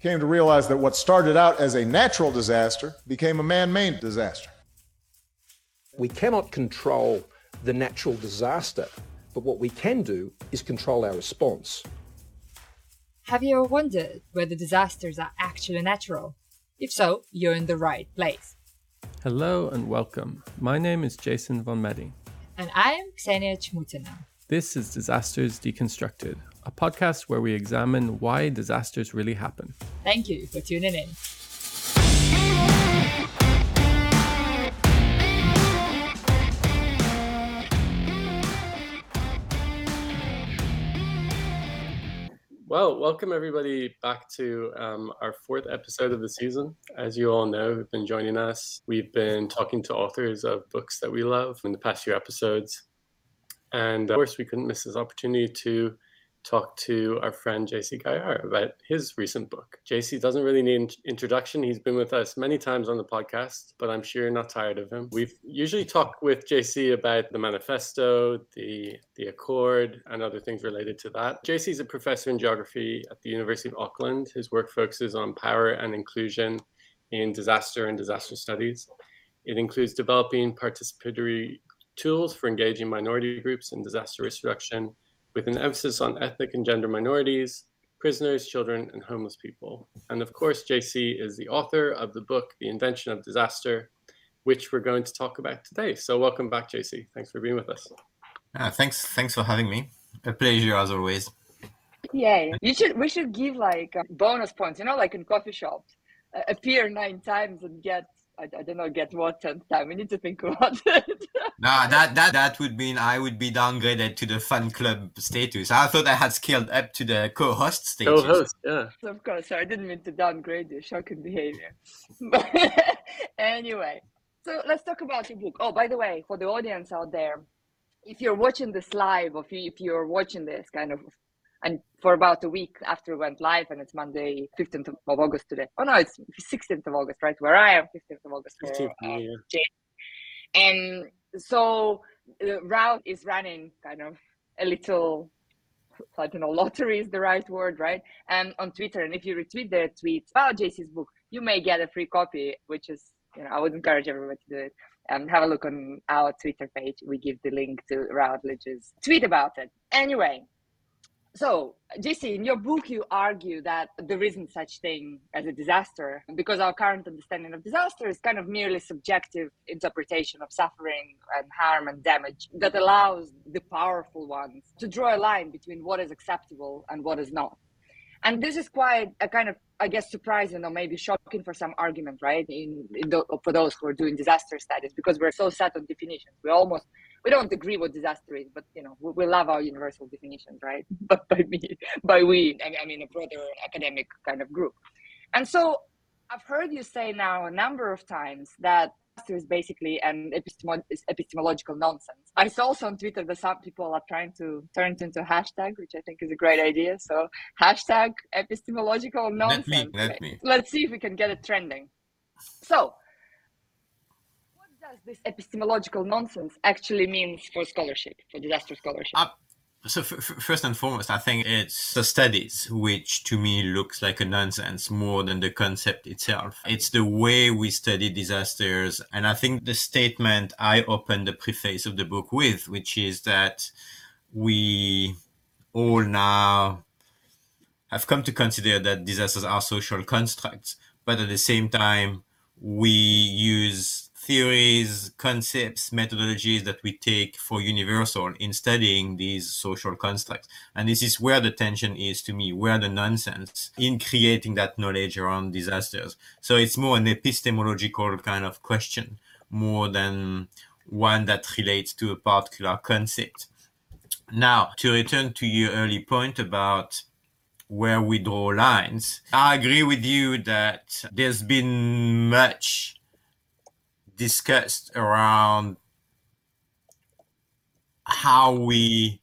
came to realize that what started out as a natural disaster became a man made disaster. We cannot control the natural disaster, but what we can do is control our response. Have you ever wondered whether disasters are actually natural? If so, you're in the right place. Hello and welcome. My name is Jason von Meding. And I am Ksenia Chmutina. This is Disasters Deconstructed, a podcast where we examine why disasters really happen. Thank you for tuning in. Well, welcome everybody back to um, our fourth episode of the season. As you all know, who've been joining us, we've been talking to authors of books that we love in the past few episodes. And uh, of course, we couldn't miss this opportunity to talk to our friend JC Gaillard about his recent book. JC doesn't really need an introduction. He's been with us many times on the podcast, but I'm sure you're not tired of him. We've usually talked with JC about the manifesto, the the Accord, and other things related to that. JC is a professor in geography at the University of Auckland. His work focuses on power and inclusion in disaster and disaster studies. It includes developing participatory tools for engaging minority groups in disaster risk reduction with an emphasis on ethnic and gender minorities, prisoners, children, and homeless people. And of course, JC is the author of the book, The Invention of Disaster, which we're going to talk about today. So welcome back, JC. Thanks for being with us. Uh, thanks, thanks for having me. A pleasure as always. Yeah, you should. We should give like bonus points. You know, like in coffee shops, uh, appear nine times and get I, I don't know, get what tenth time. We need to think about it. nah, that that that would mean I would be downgraded to the fan club status. I thought I had scaled up to the co-host status. Co-host, yeah. Of course, I didn't mean to downgrade you. Shocking behavior. But anyway, so let's talk about your book. Oh, by the way, for the audience out there, if you're watching this live, or if you're watching this kind of and for about a week after it went live and it's monday 15th of august today oh no it's 16th of august right where i am 15th of august for, 15th, uh, yeah. and so the Routledge is running kind of a little I don't know, lottery is the right word, right? And on Twitter, and if you retweet their tweets about JC's book, you may get a free copy, which is, you know, I would encourage everybody to do it. Um, have a look on our Twitter page. We give the link to Routledge's tweet about it. Anyway, so, JC, in your book, you argue that there isn't such thing as a disaster because our current understanding of disaster is kind of merely subjective interpretation of suffering and harm and damage that allows the powerful ones to draw a line between what is acceptable and what is not. And this is quite a kind of, I guess, surprising or maybe shocking for some argument, right? In, in the, for those who are doing disaster studies, because we're so set on definitions. We almost we don't agree what disaster is, but you know, we, we love our universal definitions, right? But by me, by we, I mean a broader academic kind of group. And so I've heard you say now a number of times that is basically an epistemo- epistemological nonsense. I saw also on Twitter that some people are trying to turn it into a hashtag, which I think is a great idea. So hashtag epistemological nonsense. Let me, let me. Let's see if we can get it trending. So this epistemological nonsense actually means for scholarship, for disaster scholarship? Uh, so f- f- first and foremost, I think it's the studies which to me looks like a nonsense more than the concept itself. It's the way we study disasters. And I think the statement I opened the preface of the book with, which is that we all now have come to consider that disasters are social constructs, but at the same time, we use theories, concepts, methodologies that we take for universal in studying these social constructs. And this is where the tension is to me, where the nonsense in creating that knowledge around disasters. So it's more an epistemological kind of question more than one that relates to a particular concept. Now, to return to your early point about where we draw lines, I agree with you that there's been much discussed around how we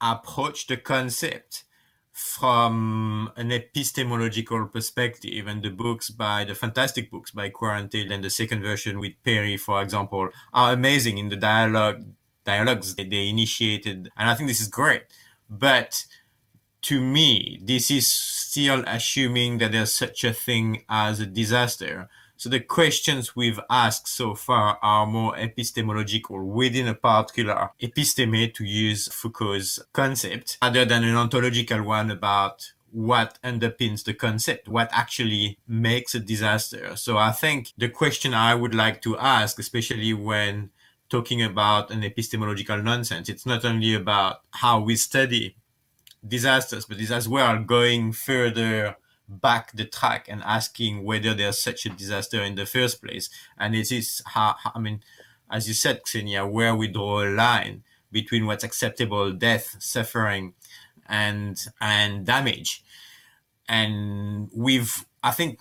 approach the concept from an epistemological perspective and the books by the fantastic books by Quarantelli and the second version with Perry, for example, are amazing in the dialogue dialogues that they initiated. And I think this is great. But to me, this is still assuming that there's such a thing as a disaster. So the questions we've asked so far are more epistemological within a particular episteme to use Foucault's concept rather than an ontological one about what underpins the concept, what actually makes a disaster. So I think the question I would like to ask, especially when talking about an epistemological nonsense, it's not only about how we study disasters, but it's as well going further back the track and asking whether there's such a disaster in the first place. And it is how, I mean, as you said, Ksenia, where we draw a line between what's acceptable, death, suffering, and and damage. And we've, I think,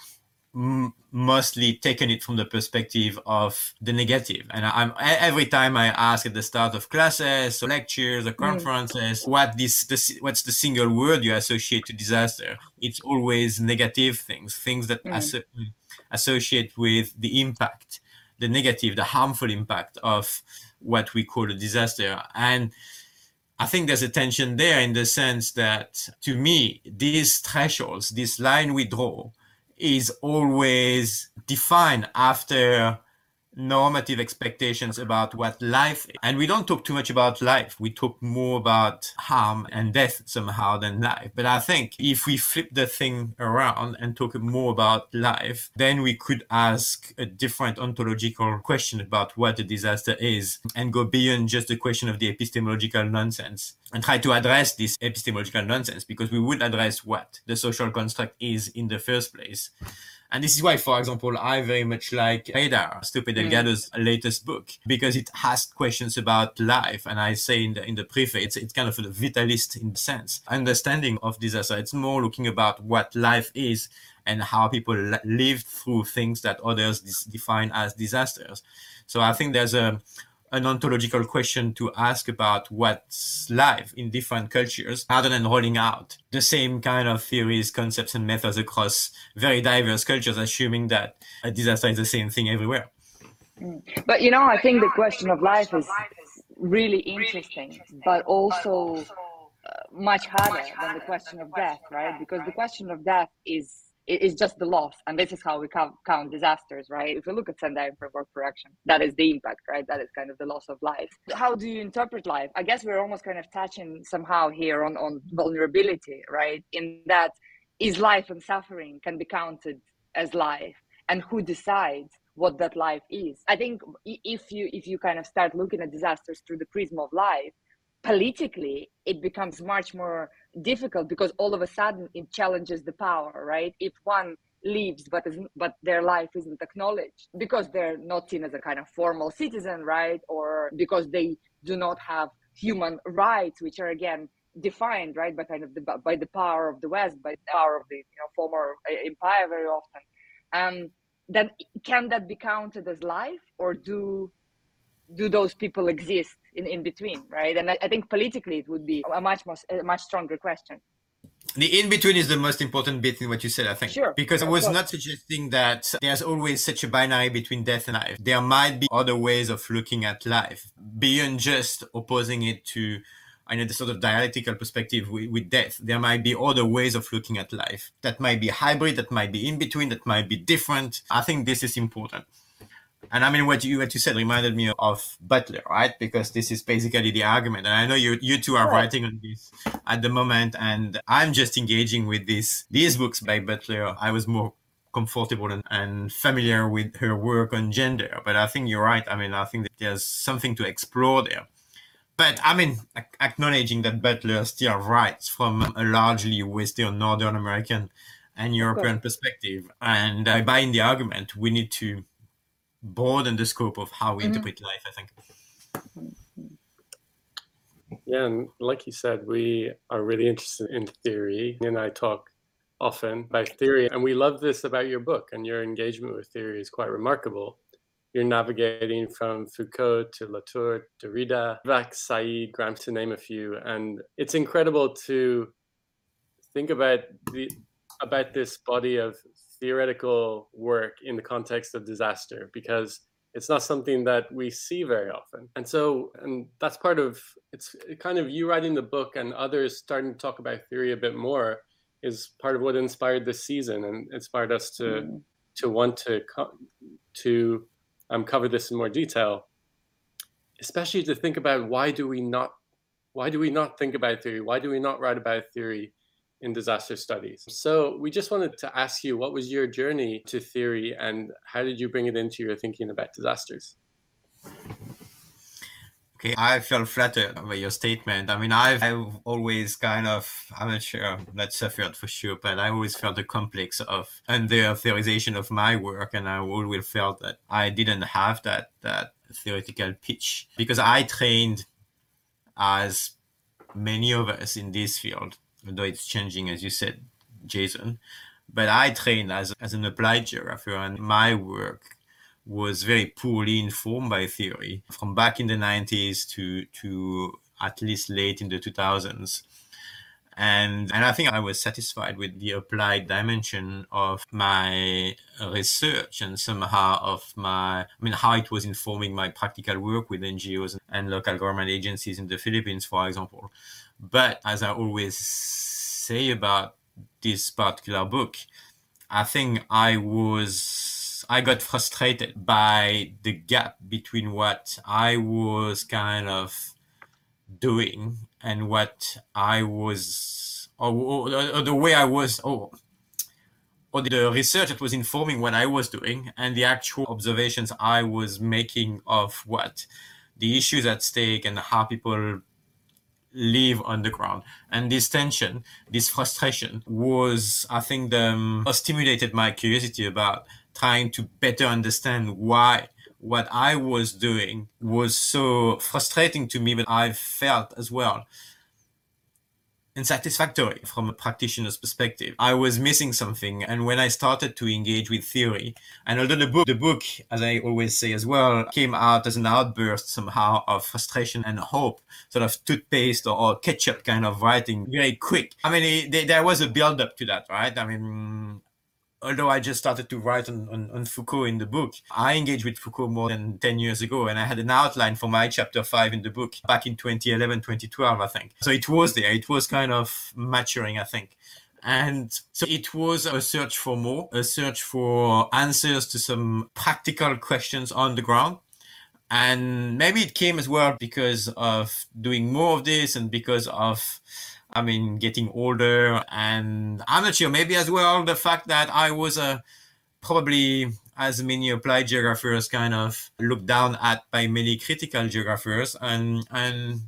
m- mostly taken it from the perspective of the negative. And I'm every time I ask at the start of classes, or lectures, or mm. conferences, mm. what this, the, what's the single word you associate to disaster? It's always negative things, things that mm. aso- associate with the impact, the negative, the harmful impact of what we call a disaster. And I think there's a tension there in the sense that to me, these thresholds, this line we draw, is always defined after normative expectations about what life is. and we don't talk too much about life we talk more about harm and death somehow than life but i think if we flip the thing around and talk more about life then we could ask a different ontological question about what a disaster is and go beyond just the question of the epistemological nonsense and try to address this epistemological nonsense because we would address what the social construct is in the first place and this is why, for example, I very much like Haidar, Stupid Delgado's mm. latest book, because it asks questions about life. And I say in the, in the preface, it's, it's kind of a vitalist in the sense. Understanding of disaster, it's more looking about what life is and how people live through things that others define as disasters. So I think there's a, an ontological question to ask about what's life in different cultures rather than rolling out the same kind of theories, concepts, and methods across very diverse cultures, assuming that a disaster is the same thing everywhere. Mm. But you know, I think the question of life is really interesting, but also uh, much harder than the question of death, right? Because the question of death is it's just the loss. And this is how we count, count disasters right? If you look at sendai framework for that is the impact right? That is kind of the loss of life. How do you interpret life? I guess we're almost kind of touching somehow here on on vulnerability right? In that is life and suffering can be counted as life? And who decides what that life is? I think if you if you kind of start looking at disasters through the prism of life politically it becomes much more difficult because all of a sudden it challenges the power right? If one leaves but but their life isn't acknowledged because they're not seen as a kind of formal citizen right? Or because they do not have human rights which are again defined right by kind of the by the power of the west by the power of the you know former empire very often. Um then can that be counted as life or do do those people exist in, in between, right? And I, I think politically it would be a much more, a much stronger question. The in between is the most important bit in what you said, I think. Sure. Because I was not suggesting that there's always such a binary between death and life. There might be other ways of looking at life beyond just opposing it to I know the sort of dialectical perspective with, with, death. There might be other ways of looking at life that might be hybrid, that might be in between, that might be different. I think this is important. And I mean, what you what you said reminded me of Butler, right? Because this is basically the argument. And I know you you two are writing on this at the moment, and I'm just engaging with this these books by Butler. I was more comfortable and, and familiar with her work on gender, but I think you're right. I mean, I think that there's something to explore there. But I mean, acknowledging that Butler still writes from a largely Western, Northern American, and European perspective, and I buy in the argument. We need to broaden the scope of how we mm-hmm. interpret life, I think. Yeah, and like you said, we are really interested in theory, and I talk often by theory, and we love this about your book, and your engagement with theory is quite remarkable. You're navigating from Foucault to Latour, Derrida, Spivak Said, Gramsci, to name a few, and it's incredible to think about the about this body of theoretical work in the context of disaster because it's not something that we see very often. And so, and that's part of it's kind of you writing the book and others starting to talk about theory a bit more is part of what inspired this season and inspired us to mm. to want to co- to um, cover this in more detail, especially to think about why do we not why do we not think about theory? Why do we not write about theory? In disaster studies. So we just wanted to ask you what was your journey to theory and how did you bring it into your thinking about disasters? Okay, I felt flattered by your statement. I mean, I've, I've always kind of, I'm not sure, not suffered for sure, but I always felt the complex of under theorization of my work. And I always felt that I didn't have that, that theoretical pitch because I trained as many of us in this field although it's changing, as you said, Jason. But I trained as, as an applied geographer, and my work was very poorly informed by theory from back in the 90s to, to at least late in the 2000s. And, and I think I was satisfied with the applied dimension of my research and somehow of my, I mean, how it was informing my practical work with NGOs and local government agencies in the Philippines, for example. But as I always say about this particular book, I think I was I got frustrated by the gap between what I was kind of doing and what I was or, or, or the way I was or or the research that was informing what I was doing and the actual observations I was making of what the issues at stake and how people live underground. And this tension, this frustration was, I think, the, um, stimulated my curiosity about trying to better understand why what I was doing was so frustrating to me, but I felt as well and satisfactory from a practitioner's perspective. I was missing something. And when I started to engage with theory, and although the book, the book, as I always say as well, came out as an outburst somehow of frustration and hope, sort of toothpaste or, or ketchup kind of writing, very quick. I mean, it, there was a build up to that, right? I mean, although I just started to write on, on, on, Foucault in the book, I engaged with Foucault more than 10 years ago. And I had an outline for my chapter five in the book back in 2011, 2012, I think. So it was there. It was kind of maturing, I think. And so it was a search for more, a search for answers to some practical questions on the ground. And maybe it came as well because of doing more of this and because of I mean, getting older, and I'm not sure. Maybe as well the fact that I was a probably as many applied geographers kind of looked down at by many critical geographers, and and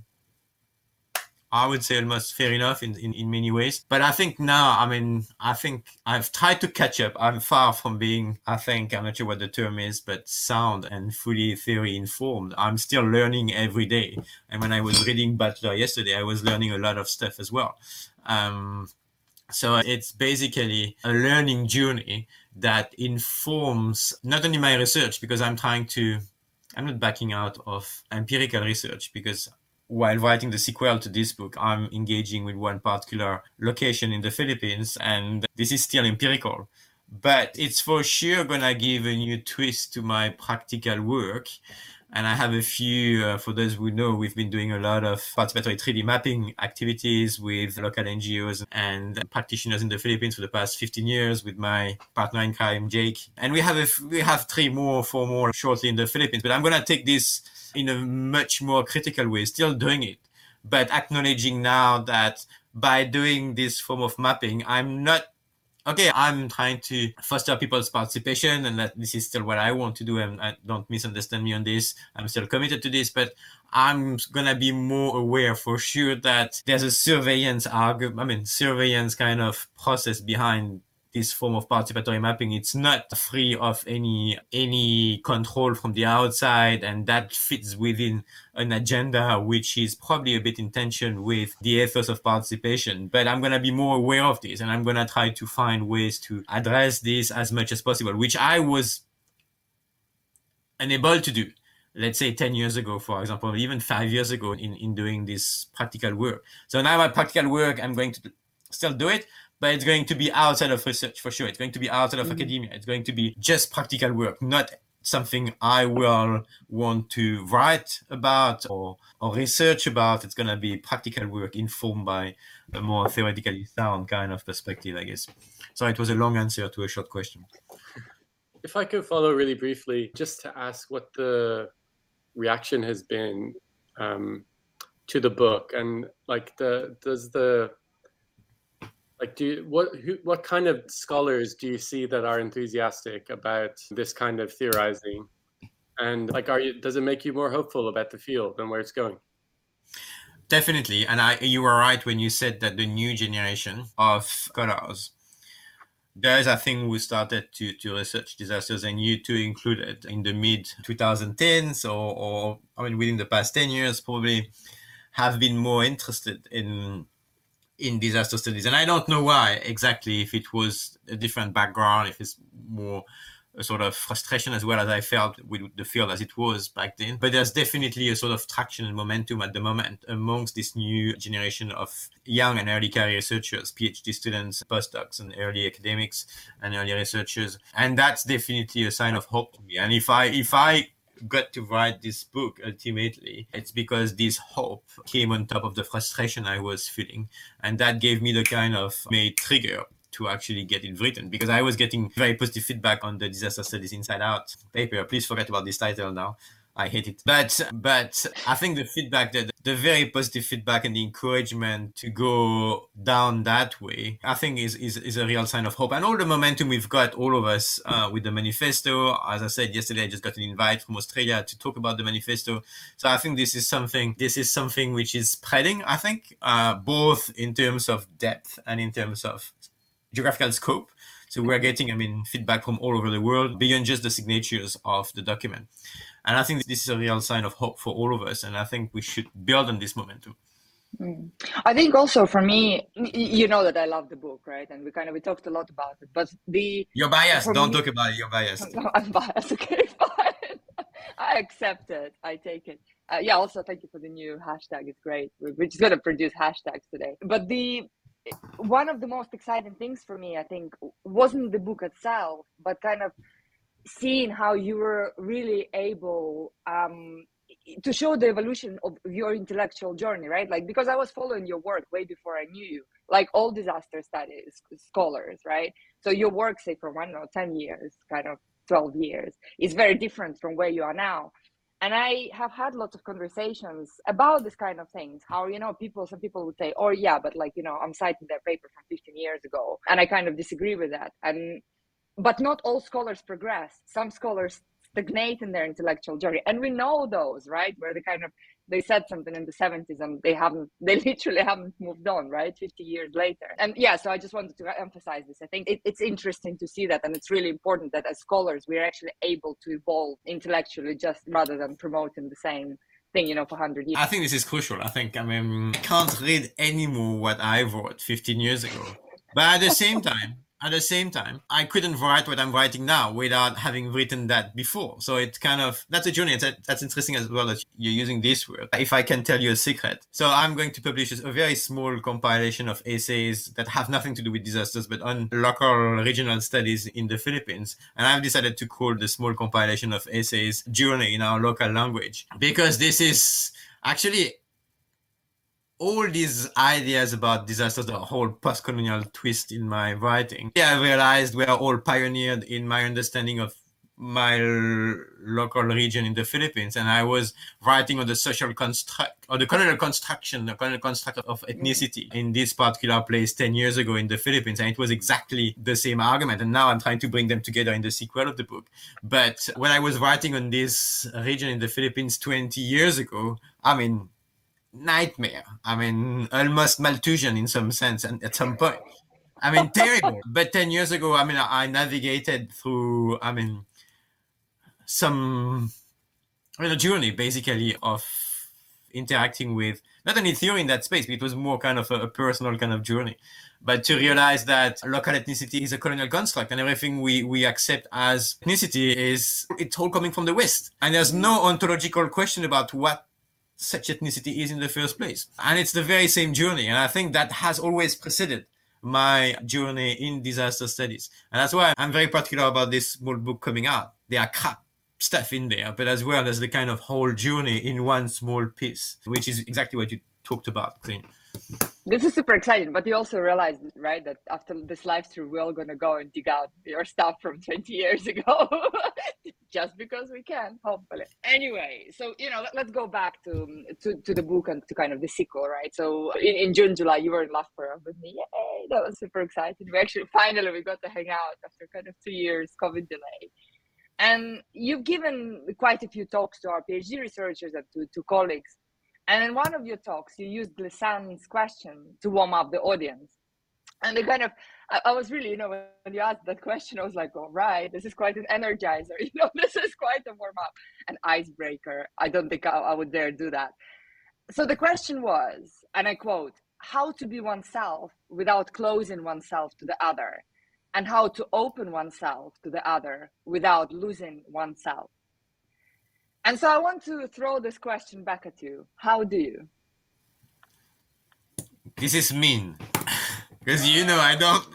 I would say almost fair enough in, in, in many ways. But I think now, I mean, I think I've tried to catch up. I'm far from being, I think, I'm not sure what the term is, but sound and fully theory informed. I'm still learning every day. And when I was reading Butler yesterday, I was learning a lot of stuff as well. Um, so it's basically a learning journey that informs not only my research, because I'm trying to, I'm not backing out of empirical research because while writing the sequel to this book, I'm engaging with one particular location in the Philippines, and this is still empirical. But it's for sure gonna give a new twist to my practical work. And I have a few, uh, for those who know, we've been doing a lot of participatory 3D mapping activities with local NGOs and practitioners in the Philippines for the past 15 years with my partner in crime, Jake. And we have we have three more, four more shortly in the Philippines. But I'm going to take this in a much more critical way, still doing it, but acknowledging now that by doing this form of mapping, I'm not okay, I'm trying to foster people's participation and that this is still what I want to do. And I don't misunderstand me on this. I'm still committed to this, but I'm gonna be more aware for sure that there's a surveillance argument, I mean, surveillance kind of process behind this form of participatory mapping it's not free of any any control from the outside and that fits within an agenda which is probably a bit in tension with the ethos of participation. But i'm going to be more aware of this and i'm going to try to find ways to address this as much as possible which i was unable to do let's say 10 years ago for example even five years ago in, in doing this practical work. So now my practical work i'm going to still do it but it's going to be outside of research for sure. It's going to be outside of mm-hmm. academia. It's going to be just practical work, not something I will want to write about or, or research about. It's going to be practical work informed by a more theoretically sound kind of perspective, I guess. So it was a long answer to a short question. If I could follow really briefly, just to ask what the reaction has been um, to the book, and like the does the like do you, what who, what kind of scholars do you see that are enthusiastic about this kind of theorizing? And like are you does it make you more hopeful about the field and where it's going? Definitely. And i you were right when you said that the new generation of scholars those i think who started to, to research disasters and you too included in the mid 2010s or, or i mean within the past 10 years probably have been more interested in in disaster studies. And I don't know why exactly, if it was a different background, if it's more a sort of frustration as well as I felt with the field as it was back then. But there's definitely a sort of traction and momentum at the moment amongst this new generation of young and early career researchers, PhD students, postdocs, and early academics and early researchers. And that's definitely a sign of hope to me. And if I if I got to write this book ultimately, it's because this hope came on top of the frustration I was feeling. And that gave me the kind of made trigger to actually get it written because I was getting very positive feedback on the disaster studies inside out paper. Please forget about this title now. I hate it. But but I think the feedback, the, the very positive feedback and the encouragement to go down that way, I think is, is, is a real sign of hope. And all the momentum we've got, all of us, uh, with the manifesto. As I said yesterday, I just got an invite from Australia to talk about the manifesto. So I think this is something, this is something which is spreading, I think, uh, both in terms of depth and in terms of geographical scope. So we're getting, I mean, feedback from all over the world beyond just the signatures of the document. And I think this is a real sign of hope for all of us. And I think we should build on this momentum. Mm. I think also for me, you know that I love the book, right? And we kind of we talked a lot about it. But the you're biased. Don't me, talk about it. You're biased. No, I'm biased. Okay, fine. I accept it. I take it. Uh, yeah. Also, thank you for the new hashtag. It's great. We're just gonna produce hashtags today. But the one of the most exciting things for me, I think, wasn't the book itself, but kind of seeing how you were really able um, to show the evolution of your intellectual journey, right? Like because I was following your work way before I knew you, like all disaster studies scholars, right? So your work, say for one or ten years, kind of twelve years, is very different from where you are now. And I have had lots of conversations about this kind of things. How you know people, some people would say, "Oh yeah, but like you know, I'm citing their paper from 15 years ago," and I kind of disagree with that. And but not all scholars progress. Some scholars stagnate in their intellectual journey, and we know those, right? Where they kind of they said something in the 70s and they haven't they literally haven't moved on right 50 years later and yeah so i just wanted to emphasize this i think it, it's interesting to see that and it's really important that as scholars we're actually able to evolve intellectually just rather than promoting the same thing, you know, for 100 years. I think this is crucial. I think, I mean, I can't read anymore what I wrote 15 years ago. But at the same time, at the same time, I couldn't write what I'm writing now without having written that before. So it's kind of, that's a journey. That's, interesting as well that you're using this word. If I can tell you a secret. So I'm going to publish a very small compilation of essays that have nothing to do with disasters, but on local regional studies in the Philippines. And I've decided to call the small compilation of essays Journey in our local language because this is actually all these ideas about disasters, the whole post-colonial twist in my writing, yeah, I realized were all pioneered in my understanding of my local region in the Philippines, and I was writing on the social construct or the colonial construction, the colonial construct of ethnicity in this particular place 10 years ago in the Philippines, and it was exactly the same argument. And now I'm trying to bring them together in the sequel of the book. But when I was writing on this region in the Philippines 20 years ago, I mean, nightmare. I mean, almost Malthusian in some sense, and at some point. I mean, terrible. But 10 years ago, I mean, I navigated through, I mean, some, I mean, a journey basically of interacting with not only theory in that space, but it was more kind of a, a personal kind of journey. But to realize that local ethnicity is a colonial construct and everything we, we accept as ethnicity is, it's all coming from the West. And there's mm. no ontological question about what such ethnicity is in the first place. And it's the very same journey. And I think that has always preceded my journey in disaster studies. And that's why I'm very particular about this small book coming out. There are crap stuff in there, but as well as the kind of whole journey in one small piece, which is exactly what you talked about, Clean. This is super exciting, but you also realize, right, that after this live stream, we're all gonna go and dig out your stuff from 20 years ago, just because we can, hopefully. Anyway, so you know, let, us go back to, to to the book and to kind of the sequel, right? So in, in June, July, you were in Loughborough with me. Yay! That was super exciting. We actually finally we got to hang out after kind of two years COVID delay. And you've given quite a few talks to our PhD researchers and to, to colleagues and in one of your talks, you used Glissant's question to warm up the audience. And they kind of, I, I, was really, you know, when you asked that question, I was like, all right, this is quite an energizer. You know, this is quite a warm up, an icebreaker. I don't think I, I would dare do that. So the question was, and I quote, how to be oneself without closing oneself to the other, and how to open oneself to the other without losing oneself. And so I want to throw this question back at you. How do you? This is mean. Because you know I don't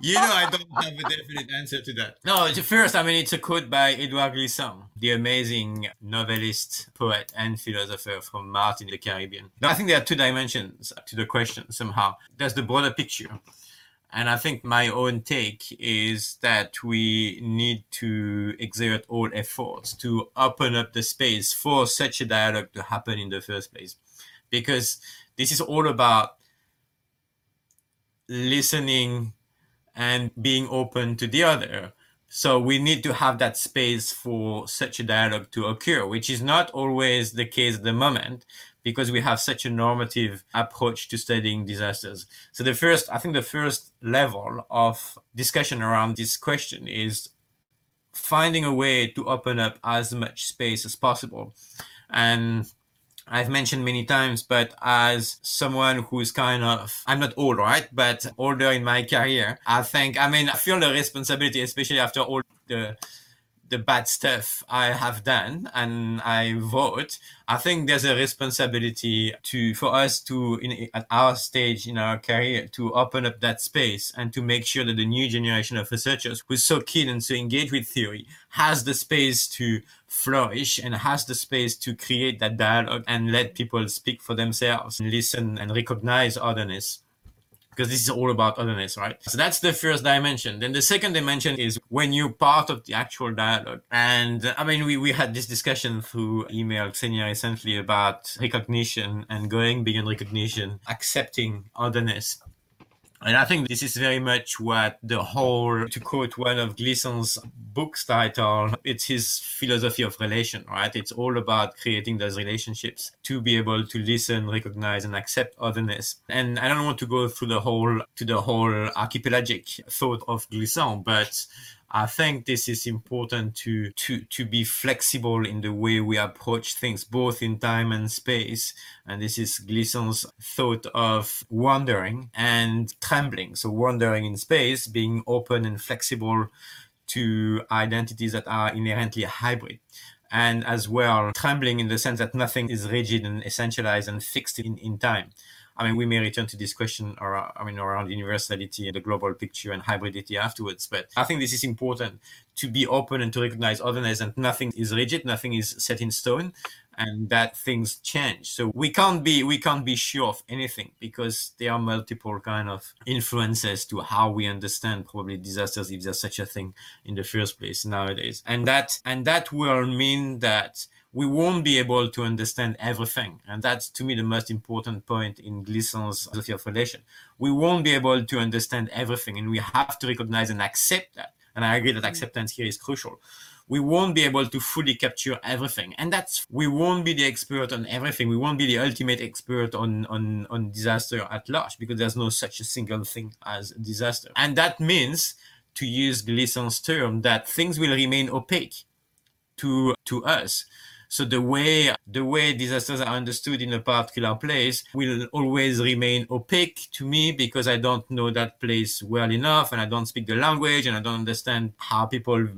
you know I don't have a definite answer to that. No, first I mean it's a quote by Edouard Glissant, the amazing novelist, poet, and philosopher from Martinique Caribbean. Now, I think there are two dimensions to the question somehow. There's the broader picture and I think my own take is that we need to exert all efforts to open up the space for such a dialogue to happen in the first place. Because this is all about listening and being open to the other. So we need to have that space for such a dialogue to occur, which is not always the case at the moment because we have such a normative approach to studying disasters. So the first, I think the first level of discussion around this question is finding a way to open up as much space as possible. And I've mentioned many times, but as someone who's kind of, I'm not old, right? But older in my career, I think, I mean, I feel the responsibility, especially after all the the bad stuff I have done and I vote, I think there's a responsibility to for us to in at our stage in our career to open up that space and to make sure that the new generation of researchers who's so keen and so engaged with theory has the space to flourish and has the space to create that dialogue and let people speak for themselves and listen and recognize otherness because this is all about otherness, right? So that's the first dimension. Then the second dimension is when you're part of the actual dialogue. And uh, I mean, we, we had this discussion through email, Ksenia, essentially about recognition and going beyond recognition, accepting otherness. And I think this is very much what the whole, to quote one of Glissant's books title, it's his philosophy of relation, right? It's all about creating those relationships to be able to listen, recognize, and accept otherness. And I don't want to go through the whole, to the whole archipelagic thought of Glissant, but I think this is important to to to be flexible in the way we approach things, both in time and space. And this is Glissant's thought of wandering and trembling. So wandering in space, being open and flexible to identities that are inherently hybrid and as well trembling in the sense that nothing is rigid and essentialized and fixed in, in time. I mean, we may return to this question around, I mean, around universality and the global picture and hybridity afterwards. But I think this is important to be open and to recognize otherness and nothing is rigid, nothing is set in stone and that things change. So we can't be we can't be sure of anything because there are multiple kind of influences to how we understand probably disasters if there's such a thing in the first place nowadays. And that and that will mean that we won't be able to understand everything. And that's to me the most important point in Glissant's philosophy of relation. We won't be able to understand everything and we have to recognize and accept that. And I agree that mm. acceptance here is crucial. We won't be able to fully capture everything. And that's, we won't be the expert on everything. We won't be the ultimate expert on, on, on disaster at large because there's no such a single thing as disaster. And that means, to use Glissant's term, that things will remain opaque to, to us. So the way the way disasters are understood in a particular place will always remain opaque to me because I don't know that place well enough and I don't speak the language and I don't understand how people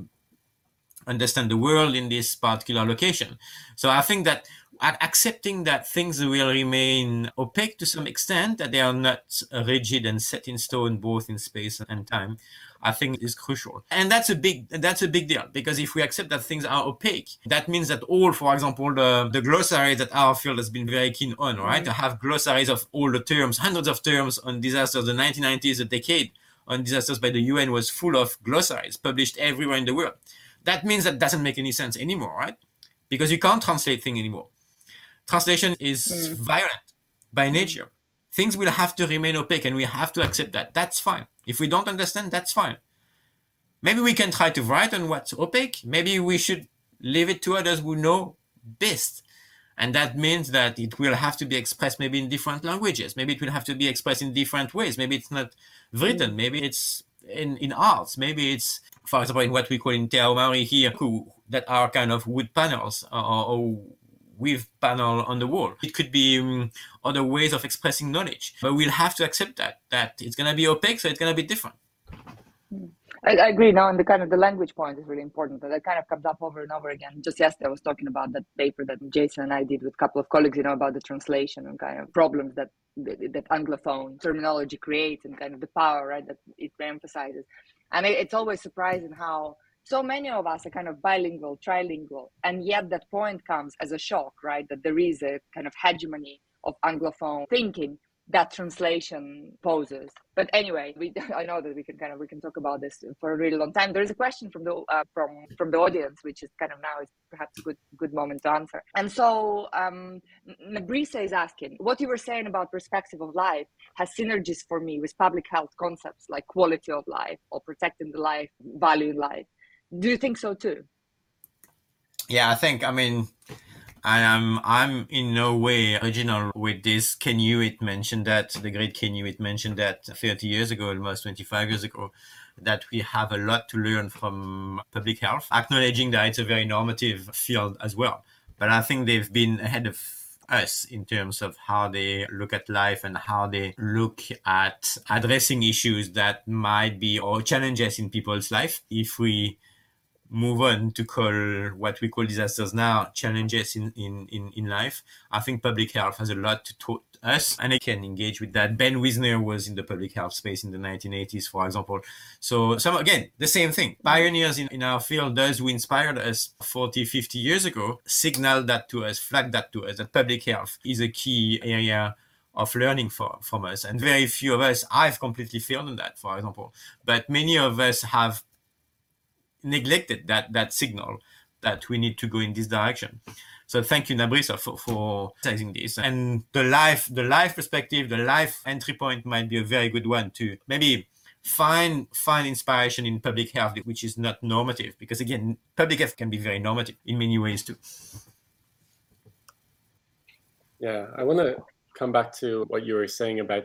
understand the world in this particular location. So I think that accepting that things will remain opaque to some extent, that they are not rigid and set in stone both in space and time, I think is crucial. And that's a big that's a big deal because if we accept that things are opaque, that means that all, for example, the, the glossary that our field has been very keen on, right? Mm-hmm. To have glossaries of all the terms, hundreds of terms on disasters. The 1990s, a decade on disasters by the UN was full of glossaries published everywhere in the world. That means that doesn't make any sense anymore, right? Because you can't translate things anymore. Translation is mm. violent by nature. Things will have to remain opaque and we have to accept that. That's fine. If we don't understand, that's fine. Maybe we can try to write on what's opaque. Maybe we should leave it to others who know best. And that means that it will have to be expressed maybe in different languages. Maybe it will have to be expressed in different ways. Maybe it's not written. Maybe it's in, in arts. Maybe it's, for example, in what we call in Te Ao Maori here, who, that are kind of wood panels or, or with panel on the wall. It could be um, other ways of expressing knowledge, but we'll have to accept that that it's going to be opaque, so it's going to be different. I, I, agree. Now, and the kind of the language point is really important. But that kind of comes up over and over again. Just yesterday, I was talking about that paper that Jason and I did with a couple of colleagues. You know, about the translation and kind of problems that that anglophone terminology creates, and kind of the power right that it emphasizes. And it, it's always surprising how so many of us are kind of bilingual, trilingual, and yet that point comes as a shock, right? That there is a kind of hegemony of anglophone thinking that translation poses. But anyway, we I know that we can kind of we can talk about this for a really long time. There is a question from the uh, from from the audience, which is kind of now is perhaps a good good moment to answer. And so um, Nabrisa is asking, what you were saying about perspective of life has synergies for me with public health concepts like quality of life or protecting the life, valuing life. Do you think so too? Yeah, I think. I mean, I am. I'm in no way original with this. Ken Hewitt mentioned that the great Ken Hewitt mentioned that 30 years ago, almost 25 years ago, that we have a lot to learn from public health, acknowledging that it's a very normative field as well. But I think they've been ahead of us in terms of how they look at life and how they look at addressing issues that might be or challenges in people's life. If we move on to call what we call disasters now challenges in, in, in, in life. I think public health has a lot to taught us and I can engage with that. Ben Wisner was in the public health space in the 1980s, for example. So some again, the same thing. Pioneers in, in our field, those who inspired us 40, 50 years ago, signaled that to us, flagged that to us, that public health is a key area of learning for, from us. And very few of us, I've completely failed on that, for example. But many of us have neglected that that signal that we need to go in this direction. So thank you, Nabrisa, for, for sizing this. And the life, the life perspective, the life entry point might be a very good one to maybe find find inspiration in public health, which is not normative, because again, public health can be very normative in many ways too. Yeah, I want to come back to what you were saying about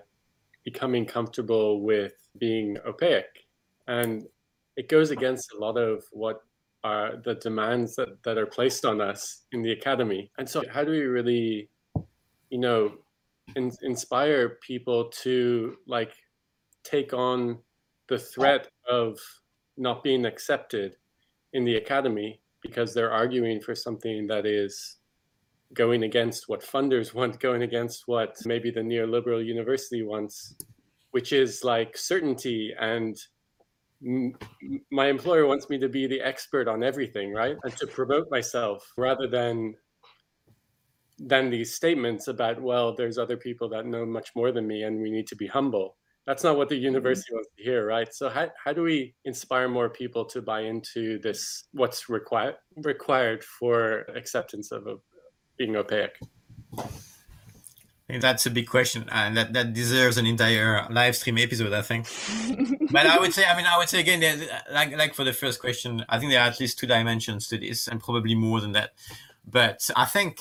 becoming comfortable with being opaque. And it goes against a lot of what are the demands that, that are placed on us in the academy. And so, how do we really, you know, in, inspire people to like take on the threat of not being accepted in the academy because they're arguing for something that is going against what funders want, going against what maybe the neoliberal university wants, which is like certainty and my employer wants me to be the expert on everything, right? And to promote myself rather than than these statements about, well, there's other people that know much more than me and we need to be humble. That's not what the mm-hmm. university wants to hear, right? So how, how do we inspire more people to buy into this what's required required for acceptance of a, being opaque? That's a big question, and that, that deserves an entire live stream episode, I think. but I would say, I mean, I would say again, like like for the first question, I think there are at least two dimensions to this, and probably more than that. But I think,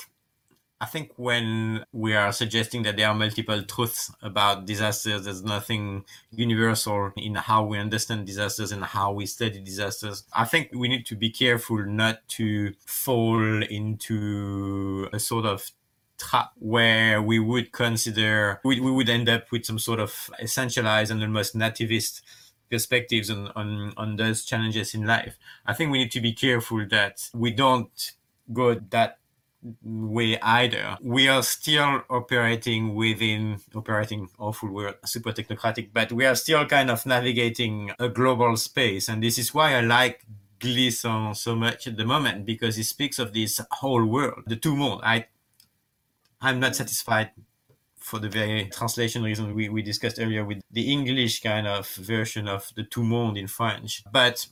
I think when we are suggesting that there are multiple truths about disasters, there's nothing universal in how we understand disasters and how we study disasters. I think we need to be careful not to fall into a sort of trap where we would consider we, we would end up with some sort of essentialized and almost nativist perspectives on, on on those challenges in life i think we need to be careful that we don't go that way either. We are still operating within operating awful word, super technocratic, but we are still kind of navigating a global space. And this is why I like Glissant so much at the moment because he speaks of this whole world, the tout monde. I I'm not satisfied for the very translation reason we, we discussed earlier with the English kind of version of the tout monde in French. But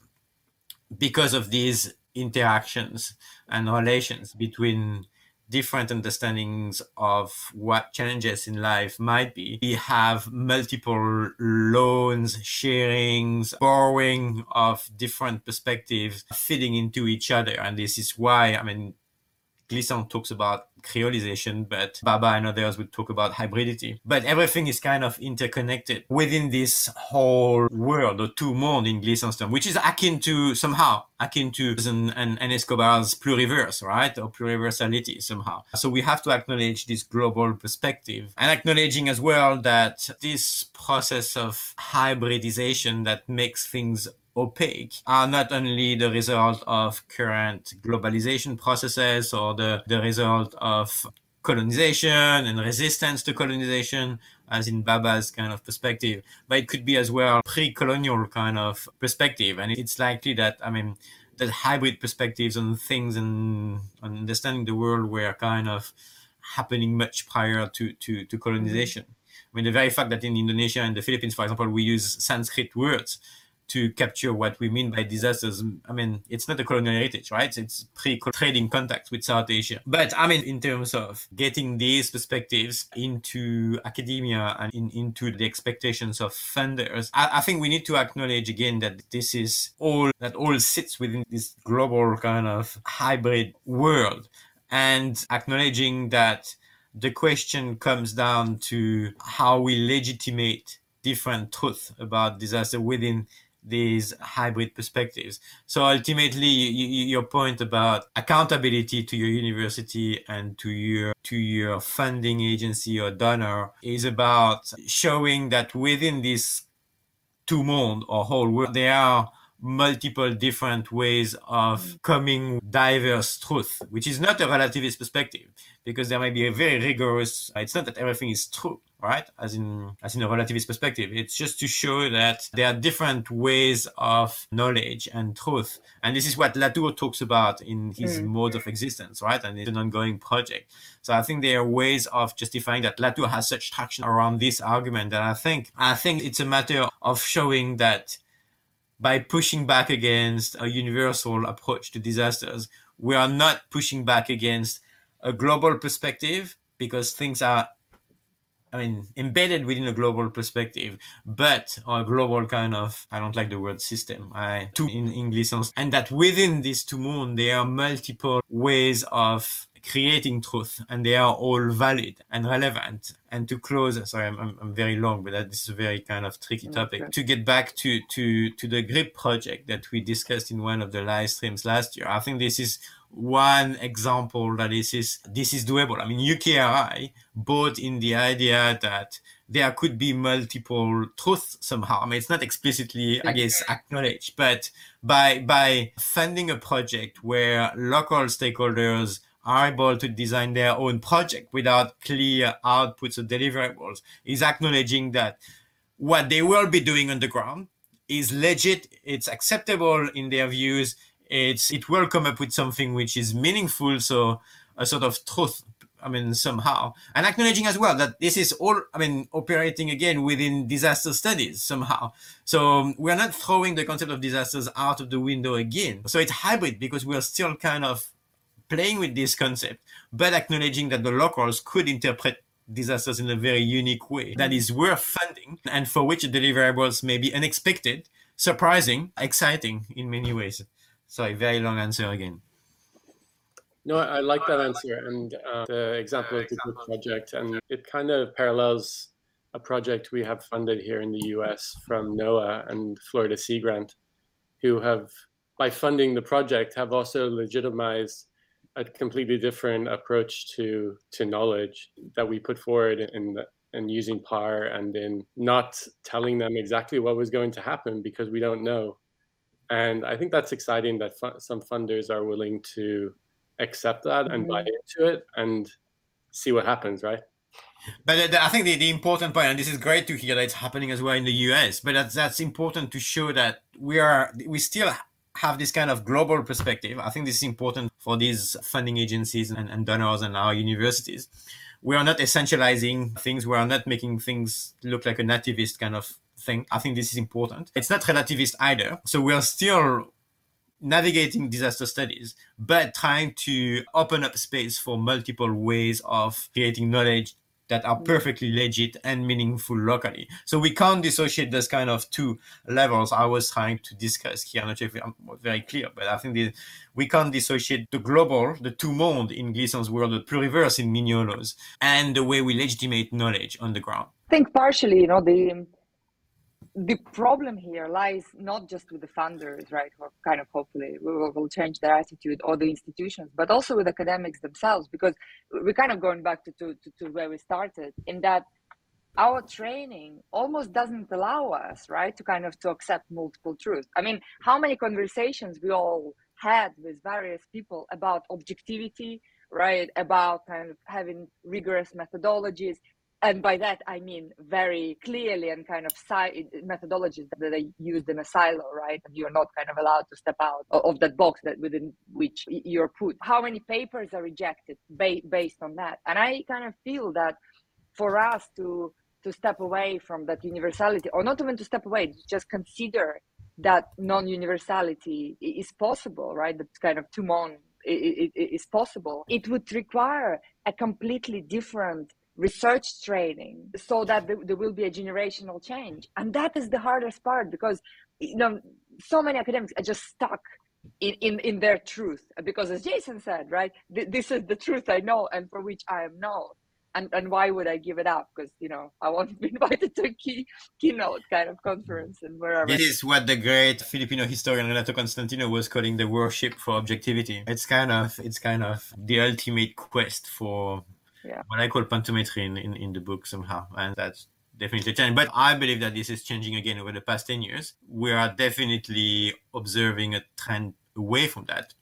because of these interactions and relations between different understandings of what challenges in life might be. We have multiple loans, sharings, borrowing of different perspectives fitting into each other. And this is why, I mean, Glissant talks about creolization, but Bhabha and others would talk about hybridity. But everything is kind of interconnected within this whole world, or tout monde in Glissant's term, which is akin to somehow akin to and, and, and Escobar's pluriverse, right? Or pluriversality somehow. So we have to acknowledge this global perspective and acknowledging as well that this process of hybridization that makes things opaque are not only the result of current globalization processes or the, the result of colonization and resistance to colonization, as in Bhabha's kind of perspective, but it could be as well pre-colonial kind of perspective. And it's likely that, I mean, that hybrid perspectives on things and on understanding the world were kind of happening much prior to, to, to colonization. Mm-hmm. I mean, the very fact that in Indonesia and the Philippines, for example, we use Sanskrit words to capture what we mean by disasters. I mean, it's not a colonial heritage, right? It's pre-trading contacts with South Asia. But I mean, in terms of getting these perspectives into academia and in, into the expectations of funders, I, I think we need to acknowledge again that this is all that all sits within this global kind of hybrid world and acknowledging that the question comes down to how we legitimate different truth about disaster within these hybrid perspectives. So ultimately, your point about accountability to your university and to your to your funding agency or donor is about showing that within this tout monde or whole world, there are multiple different ways of coming diverse truth, which is not a relativist perspective, because there might be a very rigorous. It's not that everything is true, right? As in as in a relativist perspective, it's just to show that there are different ways of knowledge and truth, and this is what Latour talks about in his mm. modes of existence, right? And it's an ongoing project. So I think there are ways of justifying that Latour has such traction around this argument that I think I think it's a matter of showing that by pushing back against a universal approach to disasters, we are not pushing back against a global perspective because things are, I mean, embedded within a global perspective, but a global kind of, I don't like the word system, I, two in English, and that within this tout monde, there are multiple ways of creating truth and they are all valid and relevant and to close sorry i'm, I'm, I'm very long but that is a very kind of tricky topic okay. to get back to to to the grip project that we discussed in one of the live streams last year i think this is one example that this is this is doable i mean ukri bought in the idea that there could be multiple truths somehow. I mean, it's not explicitly, I guess, acknowledged, but by by funding a project where local stakeholders are able to design their own project without clear outputs or deliverables is acknowledging that what they will be doing on the ground is legit, it's acceptable in their views, it's it will come up with something which is meaningful, so a sort of truth. I mean, somehow, and acknowledging as well that this is all, I mean, operating again within disaster studies somehow. So we're not throwing the concept of disasters out of the window again. So it's hybrid because we're still kind of playing with this concept, but acknowledging that the locals could interpret disasters in a very unique way that is worth funding and for which deliverables may be unexpected, surprising, exciting in many ways. Sorry, very long answer again. No, I like that answer and uh, the example of the project, and it kind of parallels a project we have funded here in the U.S. from NOAA and Florida Sea Grant, who have, by funding the project, have also legitimized a completely different approach to to knowledge that we put forward in the, in using PAR and in not telling them exactly what was going to happen because we don't know. And I think that's exciting that fu- some funders are willing to accept that and buy mm-hmm. into it and see what happens, right? But I think the, the important point, and this is great to hear that it's happening as well in the US, but that's, that's important to show that we are, we still have this kind of global perspective. I think this is important for these funding agencies and, and donors and our universities. We are not essentializing things. We are not making things look like a nativist kind of thing. I think this is important. It's not relativist either. So we are still navigating disaster studies, but trying to open up space for multiple ways of creating knowledge that are perfectly legit and meaningful locally. So we can't dissociate those kind of two levels I was trying to discuss here. I'm not sure if I'm very clear, but I think the, we can't dissociate the global, the tout monde in Glissant's world, the pluriverse in Mignolo's, and the way we legitimate knowledge on the ground. I think partially, you know, the the problem here lies not just with the funders, right, who kind of hopefully will, will change their attitude or the institutions, but also with academics themselves, because we're kind of going back to, to, to, to where we started in that our training almost doesn't allow us, right, to kind of to accept multiple truths. I mean, how many conversations we all had with various people about objectivity, right, about kind of having rigorous methodologies, and by that I mean very clearly and kind of si- methodologies that are used in a silo, right? And you're not kind of allowed to step out of that box that within which you're put. How many papers are rejected ba- based on that? And I kind of feel that for us to to step away from that universality, or not even to step away, just consider that non-universality is possible, right? That kind of it is possible. It would require a completely different research training so that there will be a generational change and that is the hardest part because you know so many academics are just stuck in, in, in their truth because as jason said right th- this is the truth i know and for which i am known and, and why would I give it up? Because you know I want to be invited to a key keynote kind of conference and wherever. This is what the great Filipino historian Renato Constantino was calling the worship for objectivity. It's kind of it's kind of the ultimate quest for yeah. what I call pantometry in, in, in the book somehow. And that's definitely changing. But I believe that this is changing again over the past 10 years. We are definitely observing a trend away from that.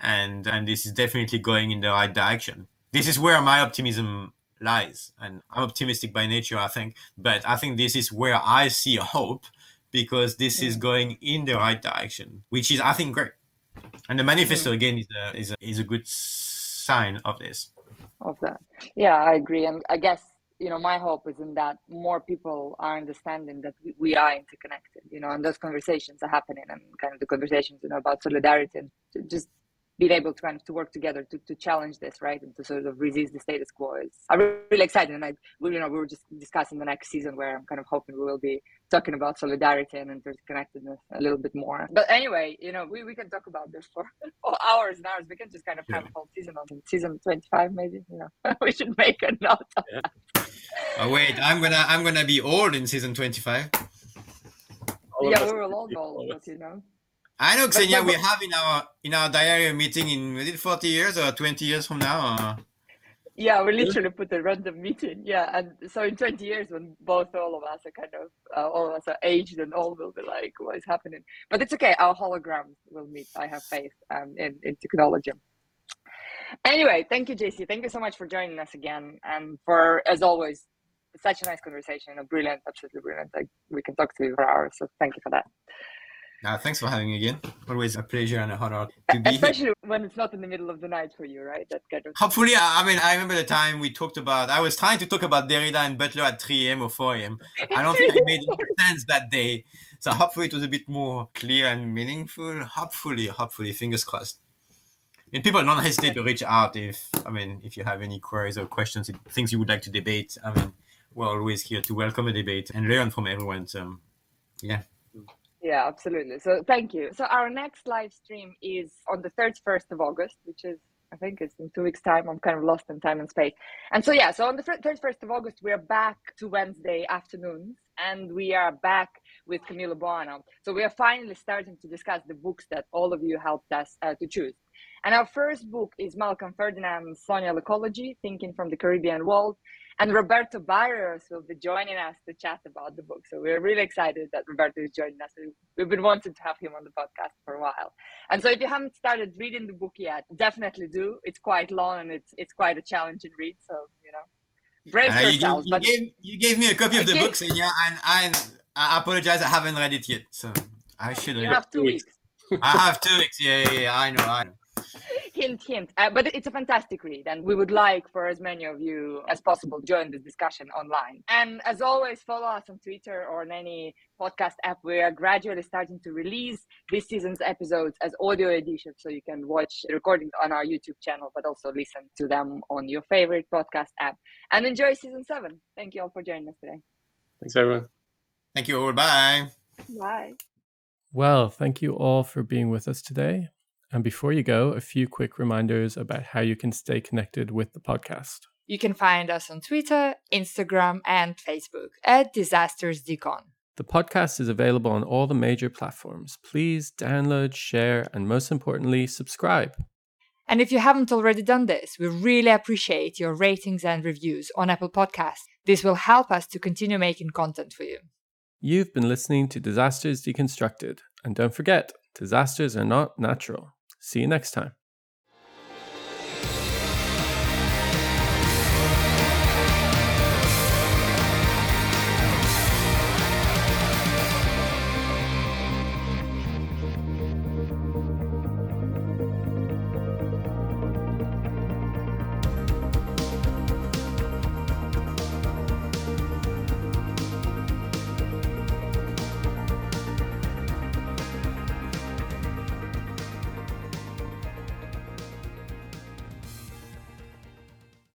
And, and this is definitely going in the right direction. This is where my optimism lies. And I'm optimistic by nature, I think. But I think this is where I see a hope because this is mm. going in the right direction, which is, I think, great. And the manifesto, mm. again, is a, is a, is a good sign of this of that. Yeah, I agree. And I guess, you know, my hope is in that more people are understanding that we, we are interconnected, you know, and those conversations are happening and kind of the conversations, you know, about solidarity and just being able to kind of to work together to, to challenge this, right, and to sort of resist the status quo is I'm really excited. And I, we, you know, we were just discussing the next season where I'm kind of hoping we will be talking about solidarity and interconnectedness a little bit more. But anyway, you know, we, we can talk about this for, for hours and hours. We can just kind of have a whole season on season 25, maybe. You know, we should make a note. Yeah. oh wait, I'm gonna I'm gonna be old in season 25. yeah, we will all be old, but you know. I know, Ksenia, we have in our in our diary meeting in is it 40 years or 20 years from now? Or? Yeah, we literally put a random meeting. Yeah, and so in 20 years, when both all of us are kind of uh, all of us are aged and all will be like, what is happening? But it's okay. Our holograms will meet. I have faith um, in in technology. Anyway, thank you, JC. Thank you so much for joining us again, and for as always, such a nice conversation. A brilliant, absolutely brilliant. Like we can talk to you for hours. So thank you for that. Uh, thanks for having me again. Always a pleasure and a honor to be here. Especially here. when it's not in the middle of the night for you, right? That's kind of. Hopefully, I mean, I remember the time we talked about. I was trying to talk about Derrida and Butler at 3 a.m. or 4 a.m. I don't think it made sense that day. So hopefully, it was a bit more clear and meaningful. Hopefully, hopefully, fingers crossed. And people don't hesitate to reach out if I mean if you have any queries or questions, things you would like to debate. I mean, we're always here to welcome a debate and learn from everyone. So, yeah. Yeah, absolutely. So thank you. So our next live stream is on the 31st of August, which is I think it's in two weeks' time. I'm kind of lost in time and space. And so, yeah, so on the 31st of August, we are back to Wednesday afternoons and we are back with Camilo Boano. So, we are finally starting to discuss the books that all of you helped us uh, to choose. And our first book is Malcolm Ferdinand's Colonial Ecology Thinking from the Caribbean World. And Roberto Barrios will be joining us to chat about the book. So we're really excited that Roberto is joining us. We've been wanting to have him on the podcast for a while. And so if you haven't started reading the book yet, definitely do. It's quite long and it's it's quite a challenging read. So, you know, brace Uh, you, yourselves. gave, you, gave, you gave me a copy of the Okay. book, Ksenia, and I, I apologize. I haven't read it yet, so I should you have two weeks. I have two weeks. Yeah, yeah, yeah. I know. I know. Hint hint uh, but it's a fantastic read and we would like for as many of you as possible to join the discussion online and as always follow us on twitter or on any podcast app we are gradually starting to release this season's episodes as audio editions so you can watch recordings on our youtube channel but also listen to them on your favorite podcast app and enjoy season seven thank you all for joining us today Thanks, everyone. Thank you all. Bye. bye Well, thank you all for being with us today. And before you go, a few quick reminders about how you can stay connected with the podcast. You can find us on Twitter, Instagram, and Facebook at Disasters Decon. The podcast is available on all the major platforms. Please download, share, and most importantly, subscribe. And if you haven't already done this, we really appreciate your ratings and reviews on Apple Podcasts. This will help us to continue making content for you. You've been listening to Disasters Deconstructed. And don't forget, disasters are not natural. See you next time.